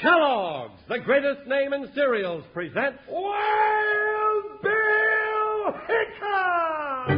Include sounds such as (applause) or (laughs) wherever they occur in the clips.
Kellogg's, the greatest name in cereals, presents Wild Bill Hickok!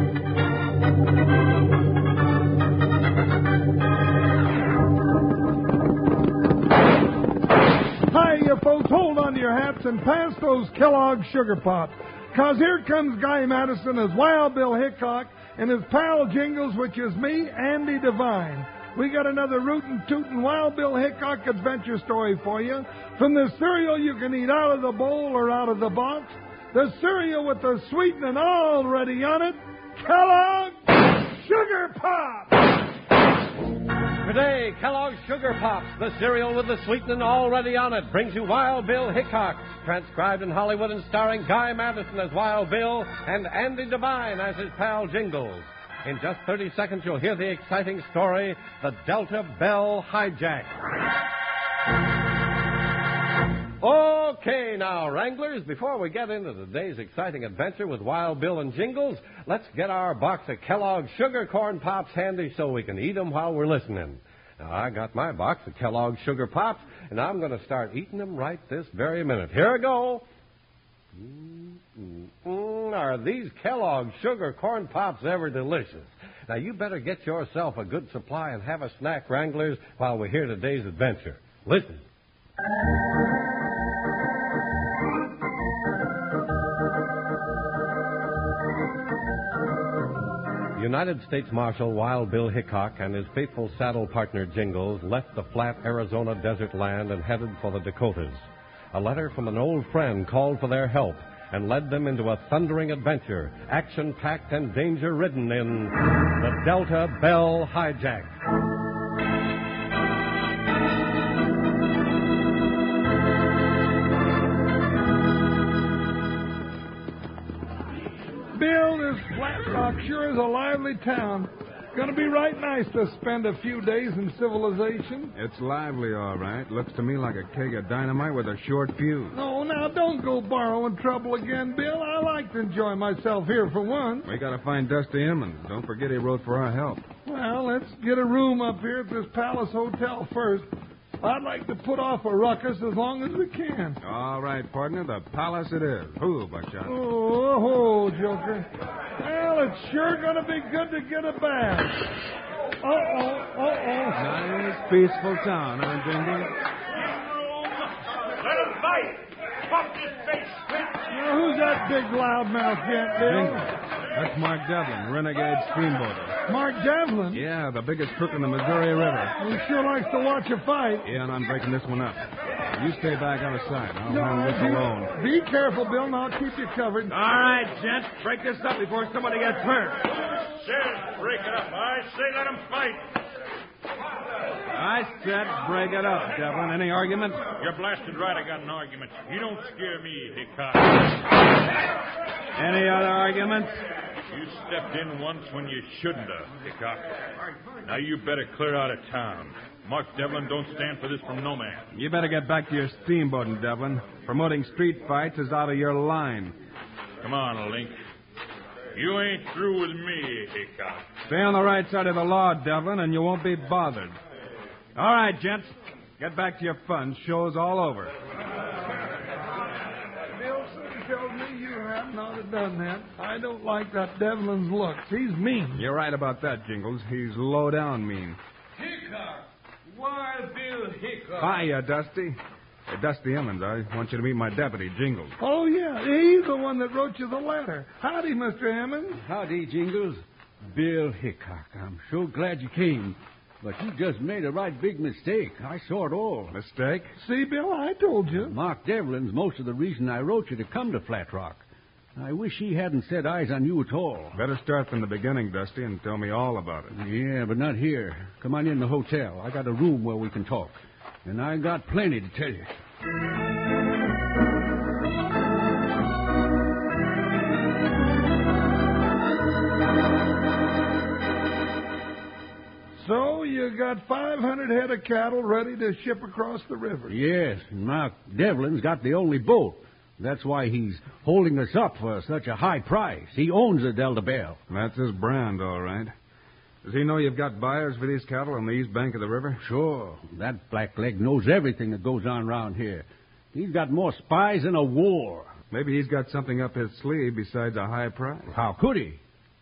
Hi, you folks, hold on to your hats and pass those Kellogg Sugar Pops. Cause here comes Guy Madison as Wild Bill Hickok and his pal Jingles, which is me, Andy Devine. We got another rootin' tootin' Wild Bill Hickok adventure story for you. From the cereal you can eat out of the bowl or out of the box, the cereal with the sweetening already on it, Kellogg's Sugar Pop! Today, Kellogg's Sugar Pops, the cereal with the sweetening already on it, brings you Wild Bill Hickok, transcribed in Hollywood and starring Guy Madison as Wild Bill and Andy Devine as his pal Jingles. In just 30 seconds, you'll hear the exciting story, The Delta Bell Hijack. Okay, now, Wranglers, before we get into today's exciting adventure with Wild Bill and Jingles, let's get our box of Kellogg's Sugar Corn Pops handy so we can eat them while we're listening. Now, I got my box of Kellogg's Sugar Pops, and I'm going to start eating them right this very minute. Here I go. Mm, are these Kellogg's Sugar Corn Pops ever delicious? Now, you better get yourself a good supply and have a snack, Wranglers, while we hear today's adventure. Listen. United States Marshal Wild Bill Hickok and his faithful saddle partner Jingles left the flat Arizona desert land and headed for the Dakotas. A letter from an old friend called for their help and led them into a thundering adventure, action packed and danger ridden in the Delta Bell Hijack. Bill, this Flat Rock sure is a lively town. Gonna be right nice to spend a few days in civilization. It's lively, all right. Looks to me like a keg of dynamite with a short fuse. No, now don't go borrowing trouble again, Bill. I like to enjoy myself here for once. We gotta find Dusty Emmons. Don't forget he wrote for our help. Well, let's get a room up here at this Palace Hotel first. I'd like to put off a ruckus as long as we can. All right, partner, the palace it is. Who, Buckshot? Oh, oh, Joker. Well, it's sure gonna be good to get a bath. Uh-oh, uh-oh. Nice, peaceful town, huh, Jingle? Let him fight! Pop his face, quick! Now, who's that big loudmouth gent, Bill? Jingle. That's Mark Devlin, renegade steamboater. Mark Devlin? Yeah, the biggest crook in the Missouri River. He sure likes to watch a fight. Yeah, and I'm breaking this one up. You stay back out of sight. I'll No, handle this you- alone. Be careful, Bill, and I'll keep you covered. All right, gents, break this up before somebody gets hurt. Says break it up. I say let them fight. I said break it up, Devlin. Any argument? You're blasted right I got an argument. You don't scare me, Hickok. Any other arguments? You stepped in once when you shouldn't have, Hickok. Now you better clear out of town. Mark Devlin don't stand for this from no man. You better get back to your steamboating, Devlin. Promoting street fights is out of your line. Come on, Link. You ain't through with me, Hickok. Stay on the right side of the law, Devlin, and you won't be bothered. All right, gents. Get back to your fun. Show's all over. Bill soon tells me you have done that. I don't like that Devlin's looks. He's mean. You're right about that, Jingles. He's low down mean. Hickok! Wild Bill Hickok! Hiya, uh, Dusty. Hey, Dusty Emmons, I want you to meet my deputy, Jingles. Oh, yeah, he's the one that wrote you the letter. Howdy, Mr. Emmons. Howdy, Jingles. Bill Hickok. I'm so glad you came. But you just made a right big mistake. I saw it all. Mistake? See, Bill, I told you. Mark Devlin's most of the reason I wrote you to come to Flat Rock. I wish he hadn't set eyes on you at all. Better start from the beginning, Dusty, and tell me all about it. Yeah, but not here. Come on in the hotel. I got a room where we can talk. and I got plenty to tell you. So you got 500 head of cattle ready to ship across the river. Yes, and Mark Devlin's got the only boat. That's why he's holding us up for such a high price. He owns the Delta Bell. That's his brand, all right. Does he know you've got buyers for these cattle on the east bank of the river? Sure, that blackleg knows everything that goes on around here. He's got more spies than a war. Maybe he's got something up his sleeve besides a high price. How could he?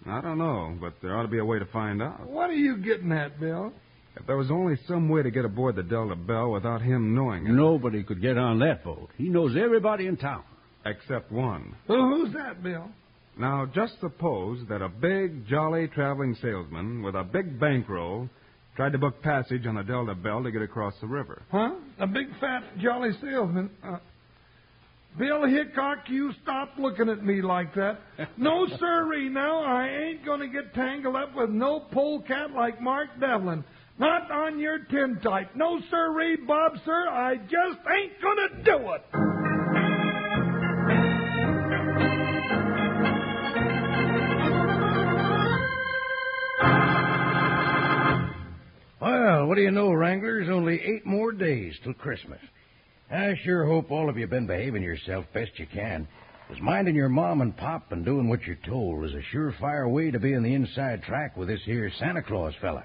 I don't know, but there ought to be a way to find out. What are you getting at, Bill? If there was only some way to get aboard the Delta Bell without him knowing it. Nobody could get on that boat. He knows everybody in town. Except one. Well, who's that, Bill? Now, just suppose that a big, jolly traveling salesman with a big bankroll tried to book passage on the Delta Bell to get across the river. Huh? A big, fat, jolly salesman. Uh, Bill Hickok, you stop looking at me like that. (laughs) No, sirree, now I ain't going to get tangled up with no polecat like Mark Devlin. Not on your tintype. No, sirree, Bob, sir, I just ain't to do it. Well, what do you know, Wranglers? Only eight more days till Christmas. I sure hope all of you been behaving yourself best you can. can. 'Cause minding your mom and pop and doing what you're told is a surefire way to be in the inside track with this here Santa Claus fella.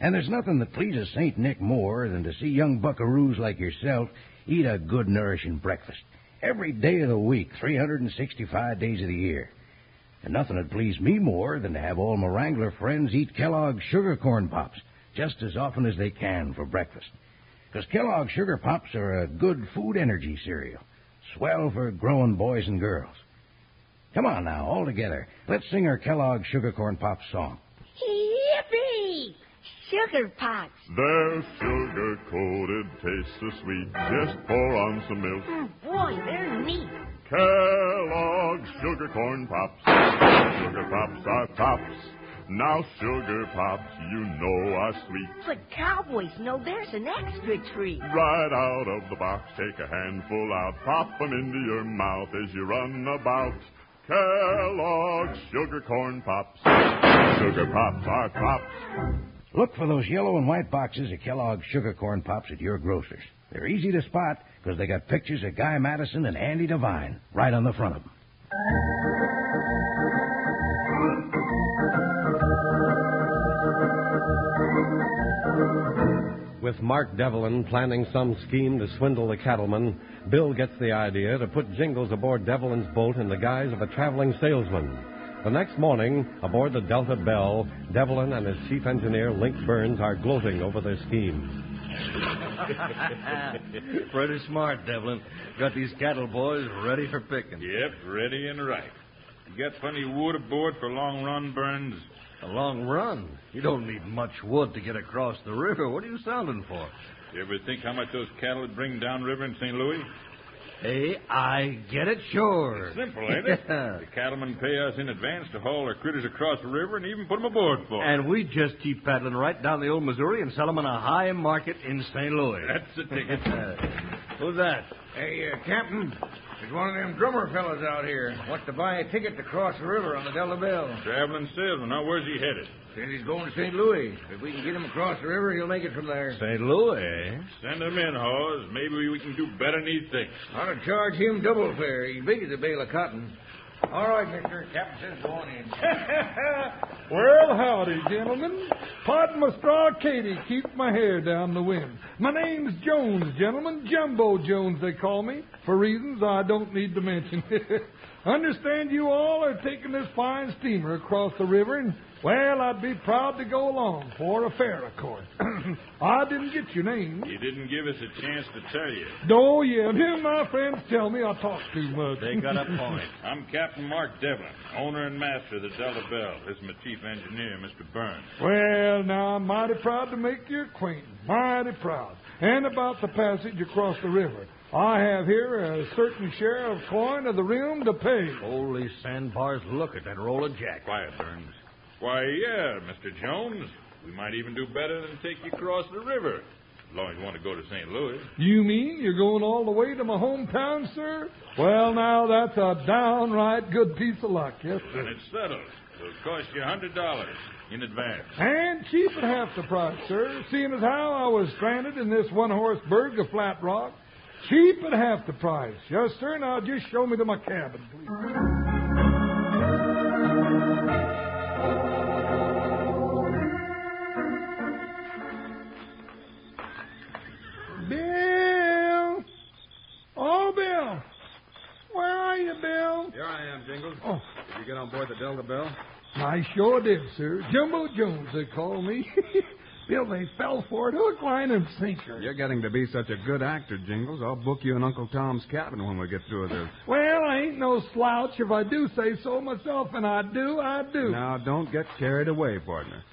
And there's nothing that pleases St. Nick more than to see young buckaroos like yourself eat a good, nourishing breakfast. Every day of the week, 365 days of the year. And nothing would please me more than to have all my Wrangler friends eat Kellogg's sugar corn pops just as often as they can for breakfast. Because Kellogg's Sugar Pops are a good food energy cereal. Swell for growing boys and girls. Come on now, all together. Let's sing our Kellogg's Sugar Corn Pops song. Yippee! Sugar Pops. They're sugar coated, taste so sweet. Just pour on some milk. Mm, boy, they're neat. Kellogg's Sugar Corn Pops. Sugar Pops are tops. Now Sugar Pops, you know are sweet. But cowboys know there's an extra treat. Right out of the box, take a handful out, pop 'em into your mouth as you run about. Kellogg's Sugar Corn Pops. Sugar Pops are tops. Look for those yellow and white boxes of Kellogg's Sugar Corn Pops at your grocer's. They're easy to spot because they got pictures of Guy Madison and Andy Devine right on the front of them. With Mark Devlin planning some scheme to swindle the cattlemen, Bill gets the idea to put Jingles aboard Devlin's boat in the guise of a traveling salesman. The next morning, aboard the Delta Bell, Devlin and his chief engineer, Link Burns, are gloating over their scheme. (laughs) Pretty smart, Devlin. Got these cattle boys ready for picking. Yep, ready and right. You got plenty of wood aboard for a long run, Burns? A long run. You don't need much wood to get across the river. What are you sounding for? You ever think how much those cattle would bring downriver in St. Louis? Hey, I get it, sure. Simple, ain't it? (laughs) Yeah. the cattlemen pay us in advance to haul their critters across the river and even put 'em aboard for 'em. And we just keep paddling right down the old Missouri and sell 'em in a high market in St. Louis. That's the ticket. (laughs) Who's that? Hey, uh, Captain, there's one of them drummer fellas out here. Wants to buy a ticket to cross the river on the Delta Bell. Traveling salesman. Now, where's he headed? Says he's going to St. Louis. If we can get him across the river, he'll make it from there. St. Louis, eh? Send him in, Hawes. Maybe we can do better than he thinks. Ought to charge him double fare. He's big as a bale of cotton. All right, mister. Captain says go on in. (laughs) well, howdy, gentlemen. Pardon my straw Katie Keep my hair down the wind. My name's Jones, gentlemen. Jumbo Jones, they call me, for reasons I don't need to mention. (laughs) Understand you all are taking this fine steamer across the river, and, well, I'd be proud to go along, for a fare, of course. I didn't get your name. He didn't give us a chance to tell you. Oh, yeah, and my friends tell me I talk too much. They got a (laughs) point. I'm Captain Mark Devlin, owner and master of the Delta Bell. This is my chief engineer, Mr. Burns. Well, now, I'm mighty proud to make your acquaintance. Mighty proud. And about the passage across the river. I have here a certain share of coin of the realm to pay. Holy sandbars, look at that roll of jack. Quiet, Burns. Why, yeah, Mr. Jones. We might even do better than take you across the river. As long as you want to go to St. Louis. You mean you're going all the way to my hometown, sir? Well, now, that's a downright good piece of luck, yes, And sir. it's settled. It'll cost you a hundred dollars in advance. And cheap at half the price, sir. Seeing as how I was stranded in this one-horse burg of Flat Rock, cheap at half the price. Yes, sir. Now, just show me to my cabin, please. Sure did, sir. Jumbo Jones, they call me. (laughs) Bill, they fell for it, hook, line, and sinker. You're getting to be such a good actor, Jingles. I'll book you in Uncle Tom's cabin when we get through with this. Well, I ain't no slouch if I do say so myself, and I do, I do. Now, don't get carried away, partner.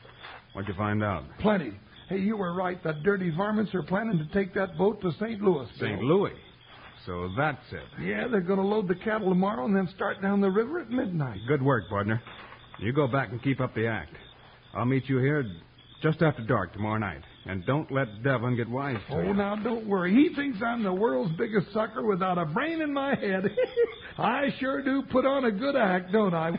What'd you find out? Plenty. Hey, you were right. The dirty varmints are planning to take that boat to St. Louis. St. Louis. So that's it. Yeah, they're going to load the cattle tomorrow and then start down the river at midnight. Good work, partner. You go back and keep up the act. I'll meet you here just after dark tomorrow night. And don't let Devlin get wise to Oh, you. now don't worry. He thinks I'm the world's biggest sucker without a brain in my head. (laughs) I sure do put on a good act, don't I? (laughs)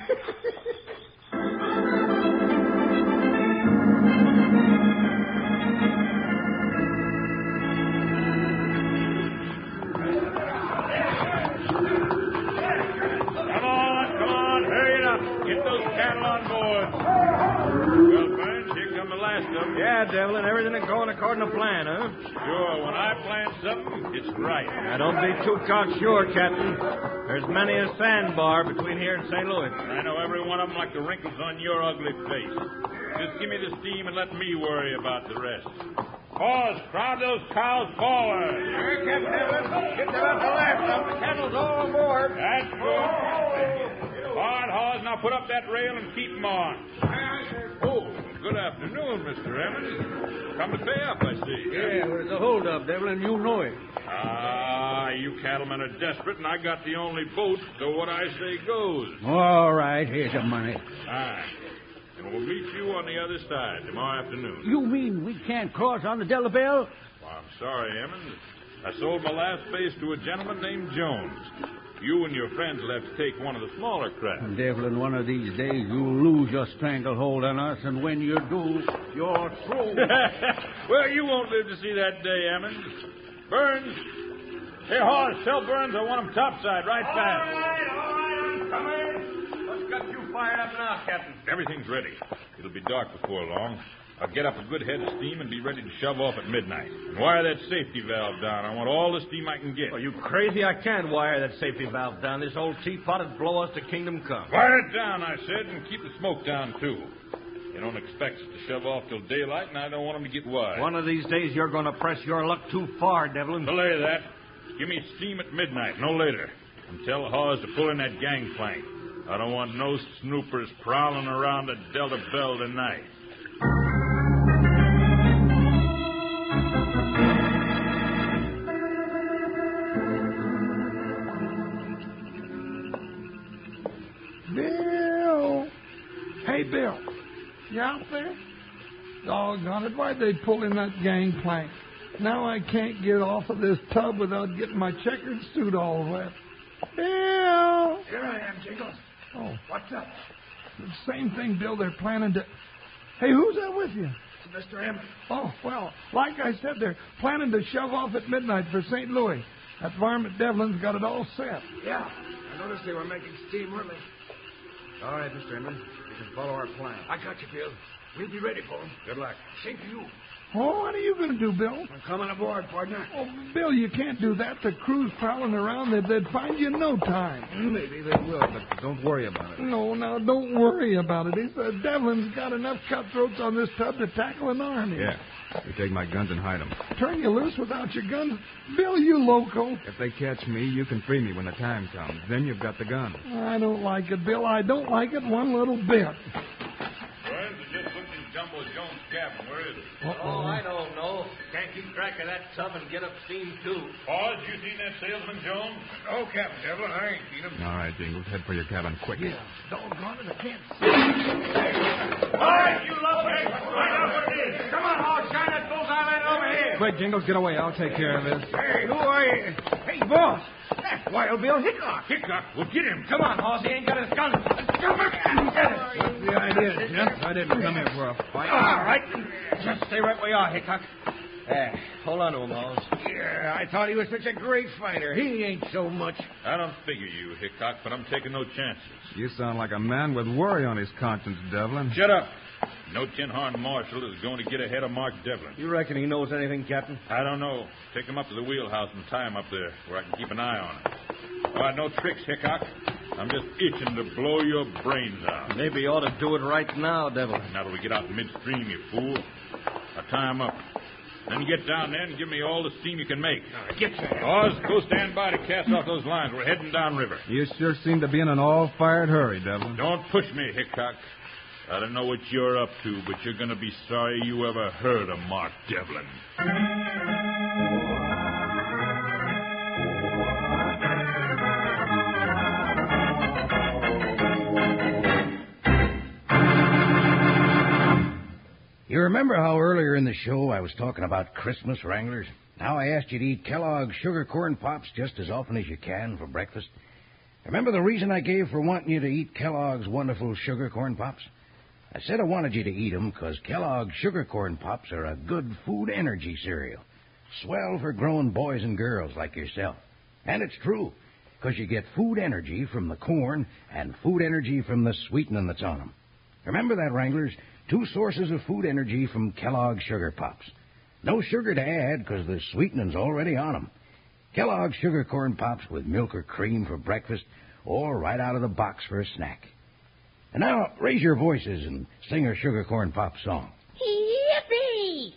according to plan, huh? Sure, when I plan something, it's right. Now, don't be too cocksure, Captain. There's many a sandbar between here and St. Louis. I know every one of them like the wrinkles on your ugly face. Just give me the steam and let me worry about the rest. Pause, crowd those cows forward. Here, Captain Devlin. Get them up the left. The cattle's all aboard. That's good. Hard hawes, now put up that rail and keep 'em on. Good afternoon, Mr. Emmons. Come to pay up, I see. Yeah, there's a holdup, and You know it. Ah, you cattlemen are desperate, and I got the only boat, so what I say goes. All right, here's the money. Aye. And we'll meet you on the other side tomorrow afternoon. You mean we can't cross on the Delta Bell? Well, I'm sorry, Emmons. I sold my last space to a gentleman named Jones. You and your friends will have to take one of the smaller craft. Devlin, one of these days you'll lose your stranglehold on us, and when you do, you're through. (laughs) well, you won't live to see that day, Emmons. Burns. Hey, Horace, tell Burns I want him topside right fast. all right, I'm coming. What's got you fired up now, Captain? Everything's ready. It'll be dark before long. I'll get up a good head of steam and be ready to shove off at midnight. And wire that safety valve down. I want all the steam I can get. Are you crazy? I can't wire that safety valve down. This old teapot would blow us to kingdom come. Wire it down, I said, and keep the smoke down, too. They don't expect us to shove off till daylight, and I don't want them to get wise. One of these days, you're going to press your luck too far, Devlin. Belay that. Give me steam at midnight, no later. And tell the Hawes to pull in that gangplank. I don't want no snoopers prowling around the Delta Bell tonight. Bill. You out there? Doggone it. Why'd they pull in that gangplank? Now I can't get off of this tub without getting my checkered suit all wet. Bill! Here I am, Jingles. Oh, What's up? the same thing, Bill. They're planning to. Hey, who's that with you? It's Mr. Emmons. Oh, well, like I said, they're planning to shove off at midnight for St. Louis. That varmint Devlin's got it all set. Yeah. I noticed they were making steam early. All right, Mr. Emmons. You can follow our plan. I got you, Bill. We'll be ready for them. Good luck. Same to you. Oh, what are you going to do, Bill? I'm coming aboard, partner. Oh, Bill, you can't do that. The crew's prowling around. They'd, they'd find you in no time. Maybe they will, but don't worry about it. No, now, don't worry about it. He's, uh, Devlin's got enough cutthroats on this tub to tackle an army. Yeah. You take my guns and hide them. Turn you loose without your guns. Bill, you loco. If they catch me, you can free me when the time comes. Then you've got the gun. I don't like it, Bill. I don't like it one little bit. Jones' cabin. Where is it? Oh, I don't know. Can't keep track of that tub and get up steam, too. Paws, you seen that salesman, Jones? Oh, Captain Devlin, I ain't seen him. All right, Jingles. Head for your cabin quick. Yeah, doggone it, I can't see. All right, you love me. Find out what it is. Come on, Hog, shine that bullseye light over here. Quick, Jingles, get away. I'll take care of this. Hey, who are you? Hey, boss. That's Wild Bill Hickok. Hickok, we'll get him. Come on, boss. He ain't got his gun. Come on. What's the idea, Jeff? I didn't come here for a fight. All right. Just stay right where you are, Hickok. Yeah, hold on to him, Holmes. Yeah, I thought he was such a great fighter. He ain't so much. I don't figure you, Hickok, but I'm taking no chances. You sound like a man with worry on his conscience, Devlin. Shut up. No tin horn marshal is going to get ahead of Mark Devlin. You reckon he knows anything, Captain? I don't know. Take him up to the wheelhouse and tie him up there where I can keep an eye on him. All right, no tricks, Hickok. I'm just itching to blow your brains out. Maybe you ought to do it right now, Devil. Now that we get out midstream, you fool. I'll tie him up. Then get down there and give me all the steam you can make. All right, get your Oz, go stand by to cast off those lines. We're heading downriver. You sure seem to be in an all-fired hurry, Devil. Don't push me, Hickok. I don't know what you're up to, but you're going to be sorry you ever heard of Mark Devlin. Remember how earlier in the show I was talking about Christmas, Wranglers? How I asked you to eat Kellogg's sugar corn pops just as often as you can for breakfast? Remember the reason I gave for wanting you to eat Kellogg's wonderful sugar corn pops? I said I wanted you to eat 'em 'cause Kellogg's sugar corn pops are a good food energy cereal. Swell for growing boys and girls like yourself. And it's true, 'cause you get food energy from the corn and food energy from the sweetening that's on 'em. Remember that, Wranglers? Two sources of food energy from Kellogg's Sugar Pops. No sugar to add 'cause the sweetening's already on 'em. Kellogg's Sugar Corn Pops with milk or cream for breakfast or right out of the box for a snack. And now, raise your voices and sing a Sugar Corn Pop song. Yippee!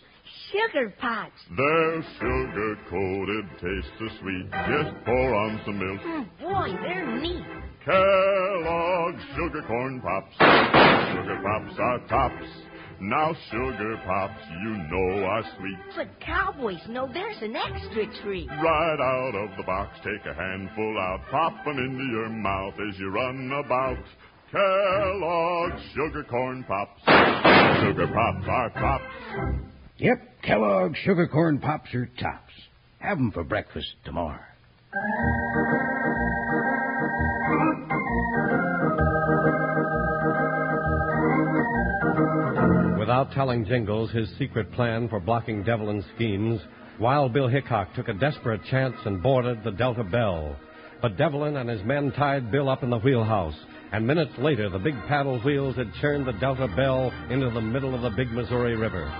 Sugar Pops. They're sugar coated, taste so sweet. Just pour on some milk. Oh, boy, they're neat. Kellogg's Sugar Corn Pops. Sugar Pops are tops. Now Sugar Pops, you know are sweet. But cowboys know there's an extra treat. Right out of the box, take a handful out, pop 'em into your mouth as you run about. Kellogg's Sugar Corn Pops. Sugar Pops are tops. Yep, Kellogg's Sugar Corn Pops are tops. Have 'em for breakfast tomorrow. Without telling Jingles his secret plan for blocking Devlin's schemes, Wild Bill Hickok took a desperate chance and boarded the Delta Bell. But Devlin and his men tied Bill up in the wheelhouse, and minutes later the big paddle wheels had churned the Delta Bell into the middle of the big Missouri River.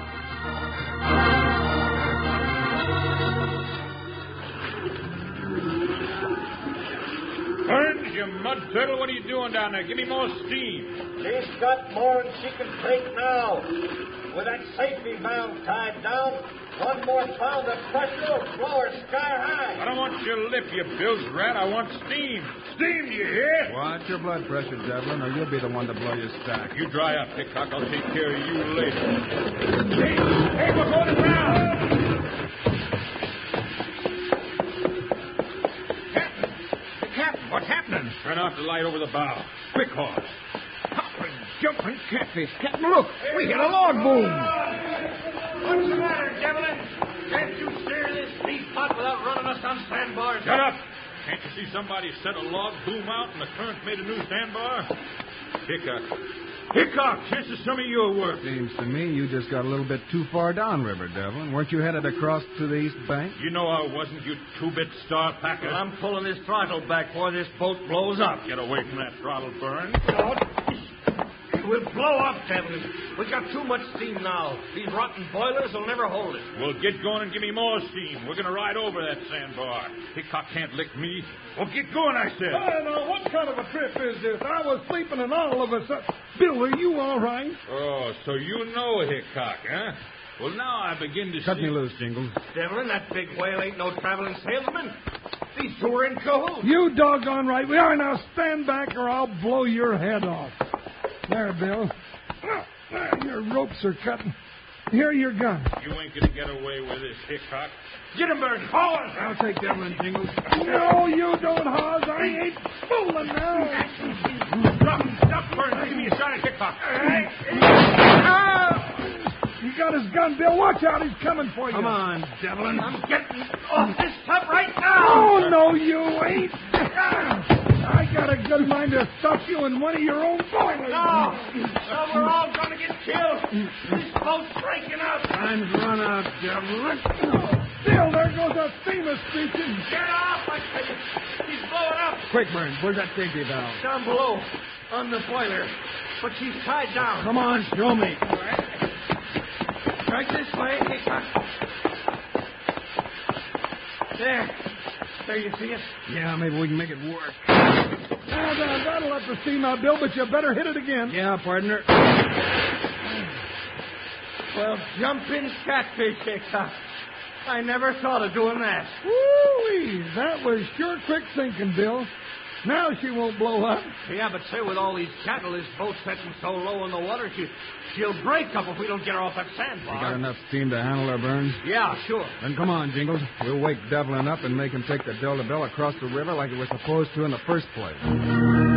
Mud turtle, what are you doing down there? Give me more steam. She's got more than she can take now. With that safety valve tied down, one more pound of pressure will blow her sky high. I don't want your lip, you bilge rat. I want steam. Steam, you hear? Watch your blood pressure, Devlin, or you'll be the one to blow your stack. You dry up, Hickok. I'll take care of you later. Hey, hey, we're going down. Turn off the light over the bow. Quick, Hawes. Hopping, jumping catfish. Captain, look, we hit a log boom. What's the matter, Devlin? Can't you steer this beef pot without running us on sandbars? Shut up! Can't you see somebody set a log boom out and the current made a new sandbar? Hickok. Hickok, this is some of your work. Seems to me you just got a little bit too far downriver, Devlin. Weren't you headed across to the east bank? You know I wasn't, you two-bit star packer. I'm pulling this throttle back before this boat blows up. Get away from that throttle, Burn. We'll blow up, Devlin. We got too much steam now. These rotten boilers will never hold it. Well, get going and give me more steam. We're going to ride over that sandbar. Hickok can't lick me. Well, get going, I said. Hey, now, what kind of a trip is this? I was sleeping and all of a sudden... Bill, are you all right? Oh, so you know Hickok, huh? Well, now I begin to Cut see... me loose, Jingles. Devlin, that big whale ain't no traveling salesman. These two are in cahoots. You doggone right we are. Now stand back or I'll blow your head off. There, Bill. Ah, ah, your ropes are cutting. Here, are your gun. You ain't going to get away with this, Hickok. Get him, Bird. Forward. I'll take Devlin, Jingles. No, you don't, Hawes. I ain't fooling now. Stop, stop, Burns. Give me a shot at Hickok. He got his gun, Bill. Watch out. He's coming for you. Come on, Devlin. I'm getting off this tub right now. Oh, no, you ain't. I got a good mind to stuff you in one of your own boilers. No. No, we're all going to get killed. This boat's breaking up. Time's run out, Devlin. Bill, there goes that steamer speaking. Get off, I tell you. He's blowing up. Quick, Burns. Where's that safety valve? Down below, on the boiler. But she's tied down. Come on, show me. Right this way, Hickok. There. There, you see it? Yeah, maybe we can make it work. Now, now, that'll let the steam out, Bill, but you better hit it again. Yeah, partner. Well, jumping catfish, eh, Hickok. I never thought of doing that. Woo-wee, that was sure quick thinking, Bill. Now she won't blow up. Yeah, but say, with all these cattle, this boat setting so low in the water, she, she'll break up if we don't get her off that sandbar. You got enough steam to handle her, Burns? Yeah, sure. Then come on, Jingles. We'll wake Devlin up and make him take the Delta Bell across the river like it was supposed to in the first place.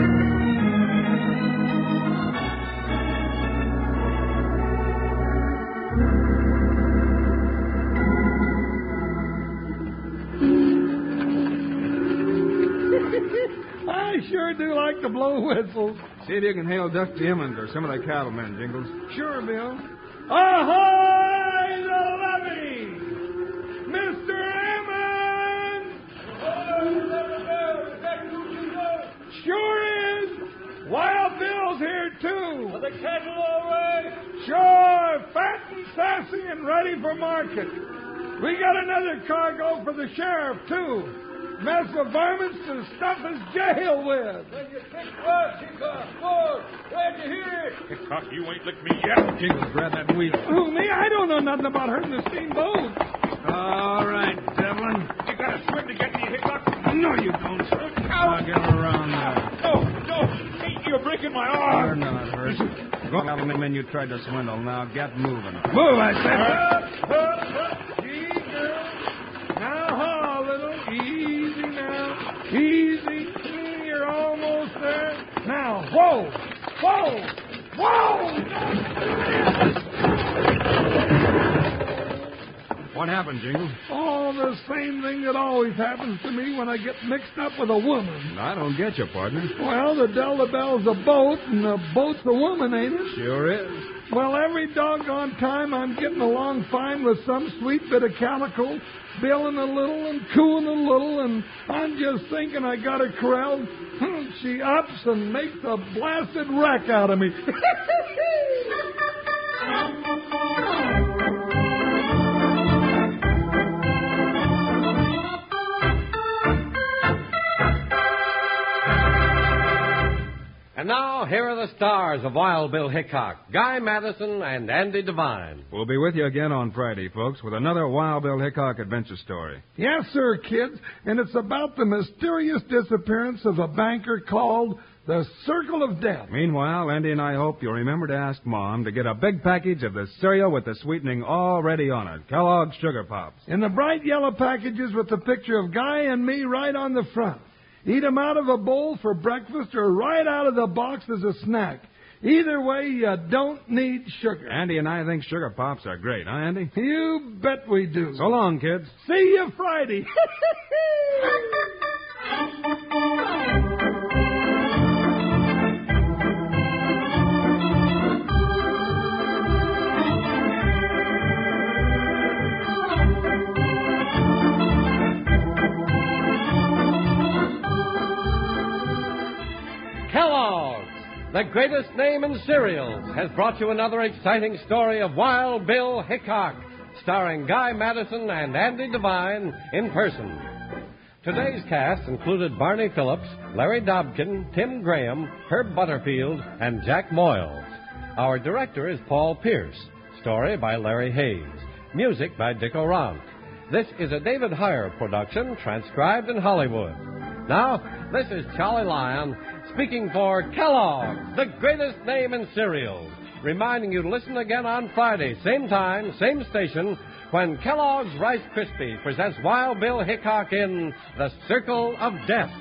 Blow whistles. See if you can hail Dusty Emmons or some of the cattlemen, Jingles. Sure, Bill. Ahoy, the levee! Mr. Emmons! Sure is. Wild Bill's here, too. Are the cattle all right? Sure, fat and sassy and ready for market. We got another cargo for the sheriff, too. Mess of varmints to stuff his jail with. When you Hickok. Glad to hear it. Hickok, you ain't licked me yet. Jingles, grab that wheel. Who, me? I don't know nothing about hurting the steamboat. All right, Devlin. You got a swim to get me, Hickok? No, you don't. I'll get around there. No, no. Hey, you're breaking my arm. You're arm. not hurt. Go on, the men you tried to swindle. Now get moving. Move, I said. Up, up, up. Easy, girl. Now, haul, little. Easy now. Easy. Whoa. Whoa. Whoa. What happened, Jingle? Oh, the same thing that always happens to me when I get mixed up with a woman. I don't get you, partner. Well, the Delta Bell's a boat, and the boat's a woman, ain't it? Sure is. Well, every doggone time I'm getting along fine with some sweet bit of calico, billing a little and cooing a little, and I'm just thinking I got her corralled. Hmm, She ups and makes a blasted wreck out of me. (laughs) And now, here are the stars of Wild Bill Hickok, Guy Madison, and Andy Devine. We'll be with you again on Friday, folks, with another Wild Bill Hickok adventure story. yes, sir, kids. And it's about the mysterious disappearance of a banker called the Circle of Death. Meanwhile, Andy and I hope you'll remember to ask Mom to get a big package of the cereal with the sweetening already on it Kellogg's Sugar Pops. In the bright yellow packages with the picture of Guy and me right on the front. Eat 'em out of a bowl for breakfast or right out of the box as a snack. Either way, you don't need sugar. Andy and I think Sugar Pops are great, huh, Andy? You bet we do. So long, kids. See you Friday. (laughs) Kellogg's, the greatest name in cereals, has brought you another exciting story of Wild Bill Hickok, starring Guy Madison and Andy Devine in person. Today's cast included Barney Phillips, Larry Dobkin, Tim Graham, Herb Butterfield, and Jack Moyles. Our director is Paul Pierce. Story by Larry Hayes. Music by Dick O'Rourke. This is a David Heyer production, transcribed in Hollywood. Now, this is Charlie Lyon speaking for Kellogg's, the greatest name in cereals, reminding you to listen again on Friday, same time, same station, when Kellogg's Rice Krispie presents Wild Bill Hickok in The Circle of Death.